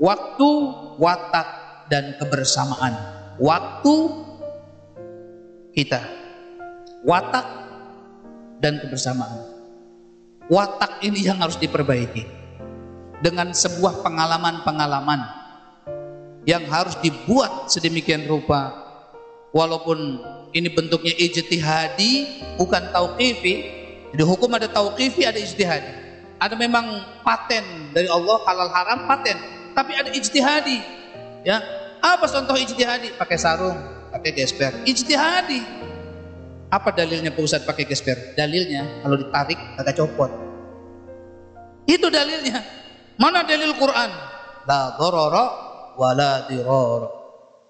waktu, watak, dan kebersamaan. Waktu kita, watak, dan kebersamaan. Watak ini yang harus diperbaiki. Dengan sebuah pengalaman-pengalaman yang harus dibuat sedemikian rupa walaupun ini bentuknya ijtihadi bukan tauqifi. Jadi hukum ada tauqifi ada ijtihadi. Ada memang paten dari Allah halal haram paten tapi ada ijtihadi. Ya apa contoh ijtihadi? Pakai sarung pakai gesper. Ijtihadi. Apa dalilnya Pak pakai gesper? Dalilnya kalau ditarik agak copot. Itu dalilnya. Mana dalil Quran? La dororo wala diroro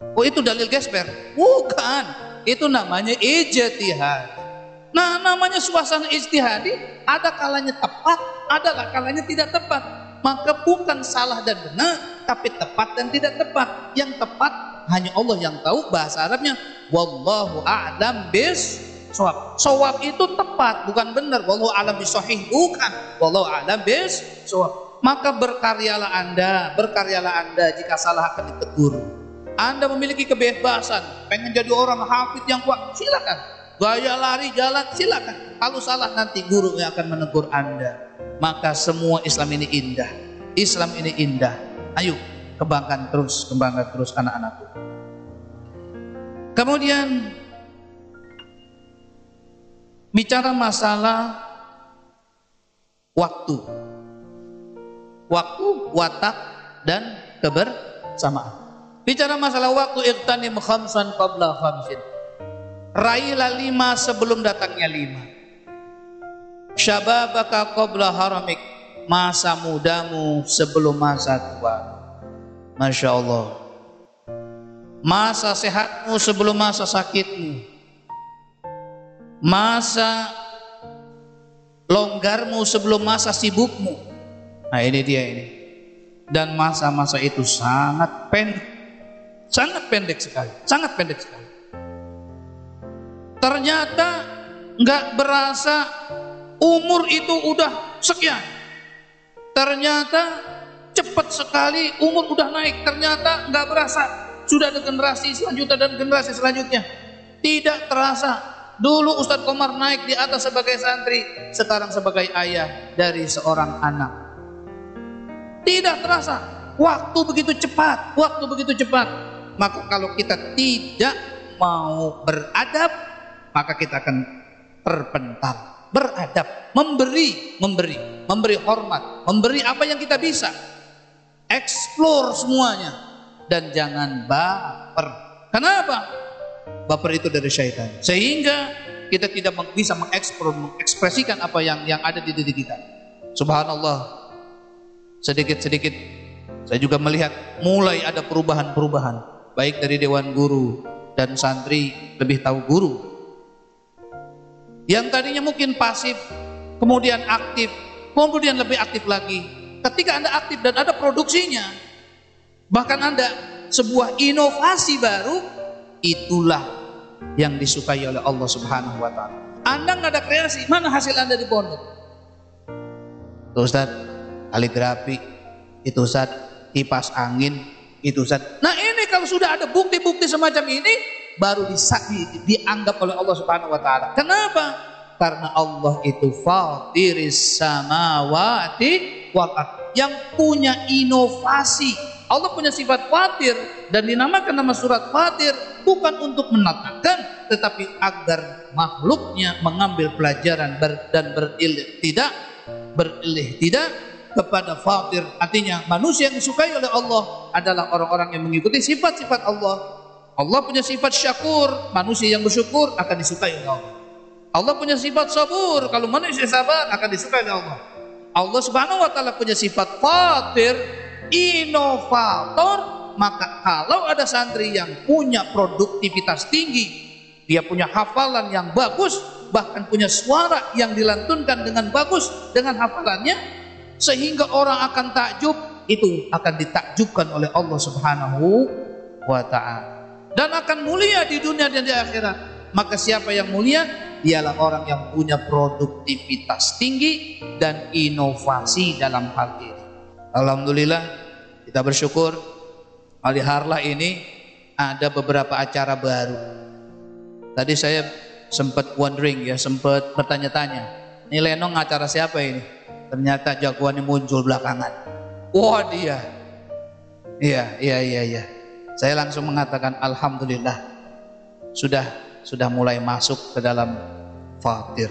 oh itu dalil gesper? Bukan. Itu namanya ijtihad nah namanya suasana ijtihadi ada kalanya tepat ada kalanya tidak tepat maka bukan salah dan benar tapi tepat dan tidak tepat yang tepat hanya Allah yang tahu bahasa Arabnya wallahu a'lam bis Soab. Soab itu tepat, bukan benar. Wallahu a'lam bisahih, bukan. Wallahu a'lam bis soab. Maka berkaryalah Anda, berkaryalah Anda jika salah akan ditegur. Anda memiliki kebebasan, pengen jadi orang hafid yang kuat, silakan. Gaya lari jalan, silakan. Kalau salah nanti guru yang akan menegur Anda. Maka semua Islam ini indah. Islam ini indah. Ayo, kembangkan terus, kembangkan terus anak-anakku. Kemudian bicara masalah waktu. Waktu, watak dan kebersamaan. Bicara masalah waktu iqtanim khamsan qabla khamsin. Raihlah lima sebelum datangnya lima. Syababaka qabla haramik. Masa mudamu sebelum masa tua. Masya Allah. Masa sehatmu sebelum masa sakitmu masa longgarmu sebelum masa sibukmu. Nah ini dia ini. Dan masa-masa itu sangat pendek. Sangat pendek sekali. Sangat pendek sekali. Ternyata nggak berasa umur itu udah sekian. Ternyata cepat sekali umur udah naik. Ternyata nggak berasa sudah ada generasi selanjutnya dan generasi selanjutnya. Tidak terasa Dulu Ustadz Komar naik di atas sebagai santri, sekarang sebagai ayah dari seorang anak. Tidak terasa, waktu begitu cepat, waktu begitu cepat. Maka kalau kita tidak mau beradab, maka kita akan terpental. Beradab, memberi, memberi, memberi hormat, memberi apa yang kita bisa. Explore semuanya dan jangan baper. Kenapa? baper itu dari syaitan sehingga kita tidak bisa mengekspor mengekspresikan apa yang yang ada di diri kita subhanallah sedikit-sedikit saya juga melihat mulai ada perubahan-perubahan baik dari dewan guru dan santri lebih tahu guru yang tadinya mungkin pasif kemudian aktif kemudian lebih aktif lagi ketika anda aktif dan ada produksinya bahkan anda sebuah inovasi baru itulah yang disukai oleh Allah Subhanahu wa taala. Anda nggak ada kreasi, mana hasil Anda di pondok? Itu Ustaz, kaligrafi, itu Ustaz, kipas angin, itu Ustaz. Nah, ini kalau sudah ada bukti-bukti semacam ini baru dianggap oleh Allah Subhanahu wa taala. Kenapa? Karena Allah itu fatiris samawati wal yang punya inovasi Allah punya sifat fatir dan dinamakan nama surat fatir bukan untuk menatakan tetapi agar makhluknya mengambil pelajaran ber, dan berilih tidak berilih tidak kepada fatir artinya manusia yang disukai oleh Allah adalah orang-orang yang mengikuti sifat-sifat Allah Allah punya sifat syakur. Manusia yang bersyukur akan disukai oleh Allah. Allah punya sifat sabur. Kalau manusia sabar akan disukai oleh Allah. Allah subhanahu wa ta'ala punya sifat fatir inovator. Maka kalau ada santri yang punya produktivitas tinggi dia punya hafalan yang bagus bahkan punya suara yang dilantunkan dengan bagus dengan hafalannya sehingga orang akan takjub itu akan ditakjubkan oleh Allah Subhanahu wa taala dan akan mulia di dunia dan di akhirat maka siapa yang mulia dialah orang yang punya produktivitas tinggi dan inovasi dalam hal ini Alhamdulillah Kita bersyukur Ali Harlah ini ada beberapa acara baru. Tadi saya sempat wondering ya, sempat bertanya-tanya. Ini Lenong acara siapa ini? Ternyata jagoannya muncul belakangan. Wah dia. Iya, iya, iya, iya. Saya langsung mengatakan Alhamdulillah. Sudah sudah mulai masuk ke dalam fatir.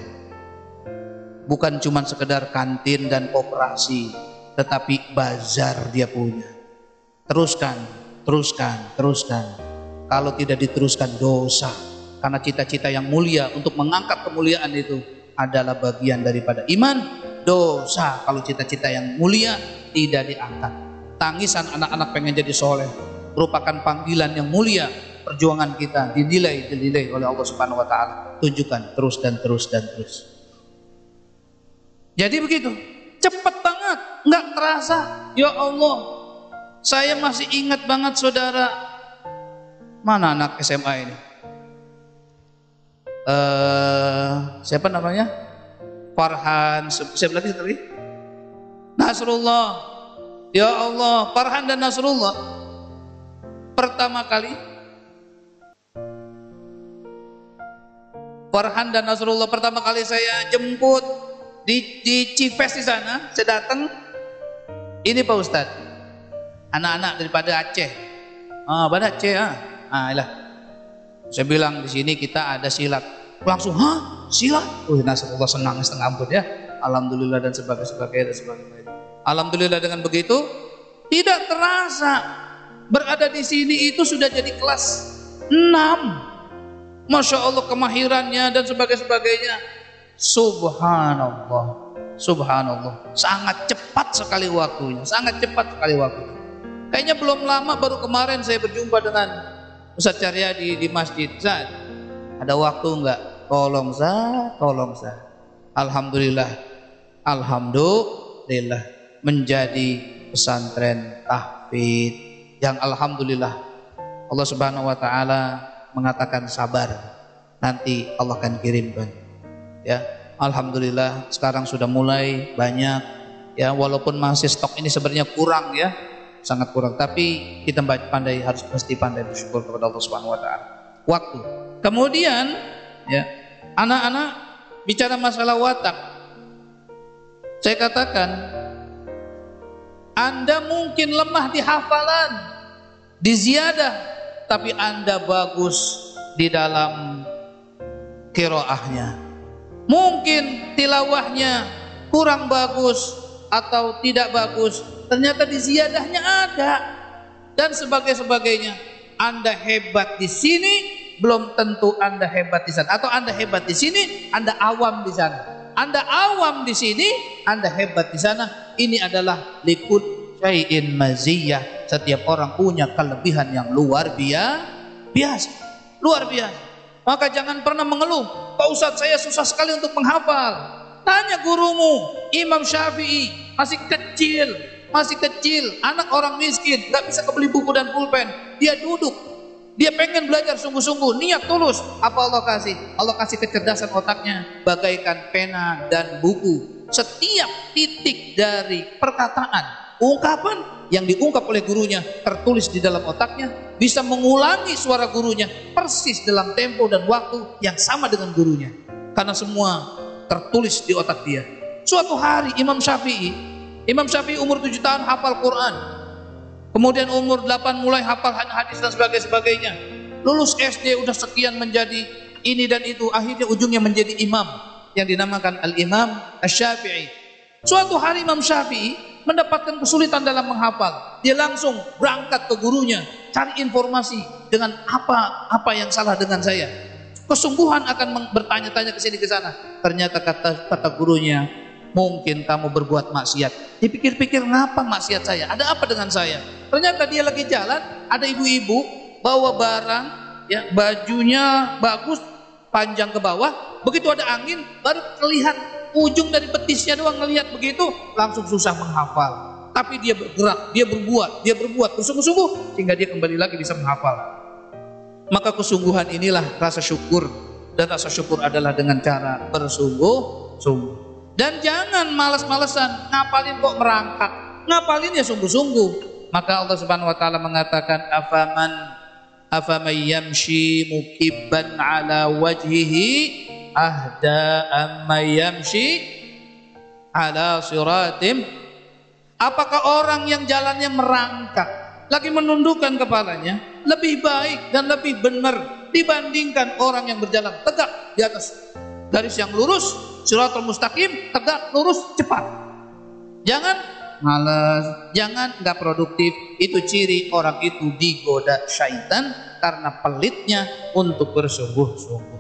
Bukan cuma sekedar kantin dan koperasi, tetapi bazar dia punya. Teruskan, teruskan, teruskan. Kalau tidak diteruskan dosa. Karena cita-cita yang mulia untuk mengangkat kemuliaan itu adalah bagian daripada iman. Dosa kalau cita-cita yang mulia tidak diangkat. Tangisan anak-anak pengen jadi soleh merupakan panggilan yang mulia perjuangan kita dinilai dinilai oleh Allah Subhanahu wa taala. Tunjukkan terus dan terus dan terus. Jadi begitu. Cepat banget, nggak terasa. Ya Allah, saya masih ingat banget saudara. Mana anak SMA ini? Uh, siapa namanya? Farhan. Siapa lagi tadi? Nasrullah. Ya Allah, Farhan dan Nasrullah pertama kali Farhan dan Nasrullah pertama kali saya jemput di, di Cifes di sana, saya datang. Ini Pak Ustadz, anak-anak daripada Aceh. Ah, pada Aceh ah. Ah, ilah. Saya bilang di sini kita ada silat. Langsung, hah? Silat? Oh, Nasrullah senang setengah ampun ya. Alhamdulillah dan sebagainya dan sebagainya. Alhamdulillah dengan begitu tidak terasa berada di sini itu sudah jadi kelas 6 Masya Allah kemahirannya dan sebagainya. Subhanallah. Subhanallah. Sangat cepat sekali waktunya. Sangat cepat sekali waktunya. Kayaknya belum lama baru kemarin saya berjumpa dengan Ustaz Caryadi di masjid. Zat, ada waktu enggak? Tolong Zat, tolong Zat. Alhamdulillah. Alhamdulillah menjadi pesantren tahfidz yang alhamdulillah Allah Subhanahu wa taala mengatakan sabar nanti Allah akan kirimkan ya Alhamdulillah sekarang sudah mulai banyak. Ya walaupun masih stok ini sebenarnya kurang ya sangat kurang. Tapi kita pandai harus mesti pandai bersyukur kepada Allah Subhanahu wa taala. Waktu. Kemudian ya anak-anak bicara masalah watak. Saya katakan anda mungkin lemah di hafalan di ziyadah tapi Anda bagus di dalam kiroahnya. Mungkin tilawahnya kurang bagus atau tidak bagus, ternyata di ziyadahnya ada dan sebagai sebagainya. Anda hebat di sini, belum tentu Anda hebat di sana. Atau Anda hebat di sini, Anda awam di sana. Anda awam di sini, Anda hebat di sana. Ini adalah likut syai'in maziyah. Setiap orang punya kelebihan yang luar biasa. Luar biasa. Maka jangan pernah mengeluh. Pak Ustadz saya susah sekali untuk menghafal. Tanya gurumu, Imam Syafi'i, masih kecil, masih kecil, anak orang miskin, gak bisa kebeli buku dan pulpen. Dia duduk, dia pengen belajar sungguh-sungguh, niat tulus. Apa Allah kasih? Allah kasih kecerdasan otaknya, bagaikan pena dan buku. Setiap titik dari perkataan ungkapan yang diungkap oleh gurunya tertulis di dalam otaknya bisa mengulangi suara gurunya persis dalam tempo dan waktu yang sama dengan gurunya. Karena semua tertulis di otak dia. Suatu hari Imam Syafi'i Imam Syafi'i umur 7 tahun hafal Quran. Kemudian umur 8 mulai hafal hadis dan sebagainya lulus SD udah sekian menjadi ini dan itu akhirnya ujungnya menjadi imam yang dinamakan Al-Imam Asy-Syafi'i suatu hari Imam Syafi'i mendapatkan kesulitan dalam menghafal, dia langsung berangkat ke gurunya, cari informasi dengan apa apa yang salah dengan saya. Kesungguhan akan bertanya-tanya ke sini ke sana. Ternyata kata kata gurunya, mungkin kamu berbuat maksiat. Dipikir-pikir ngapa maksiat saya? Ada apa dengan saya? Ternyata dia lagi jalan, ada ibu-ibu bawa barang, ya bajunya bagus, panjang ke bawah. Begitu ada angin, baru terlihat ujung dari betisnya doang ngelihat begitu langsung susah menghafal. Tapi dia bergerak dia berbuat dia berbuat bersungguh-sungguh sehingga dia kembali lagi bisa menghafal. Maka kesungguhan inilah rasa syukur. Dan rasa syukur adalah dengan cara bersungguh-sungguh. Dan jangan males-malesan ngapalin kok merangkak. Ngapalin ya sungguh-sungguh. Maka Allah Subhanahu wa taala mengatakan afaman afaman yamshi mukibban ala wajhihi ahda amma yamshi ala siratim Apakah orang yang jalannya merangkak lagi menundukkan kepalanya lebih baik dan lebih benar dibandingkan orang yang berjalan tegak di atas garis yang lurus, suratul mustaqim, tegak, lurus, cepat. Jangan malas, jangan nggak produktif. Itu ciri orang itu digoda syaitan karena pelitnya untuk bersungguh-sungguh.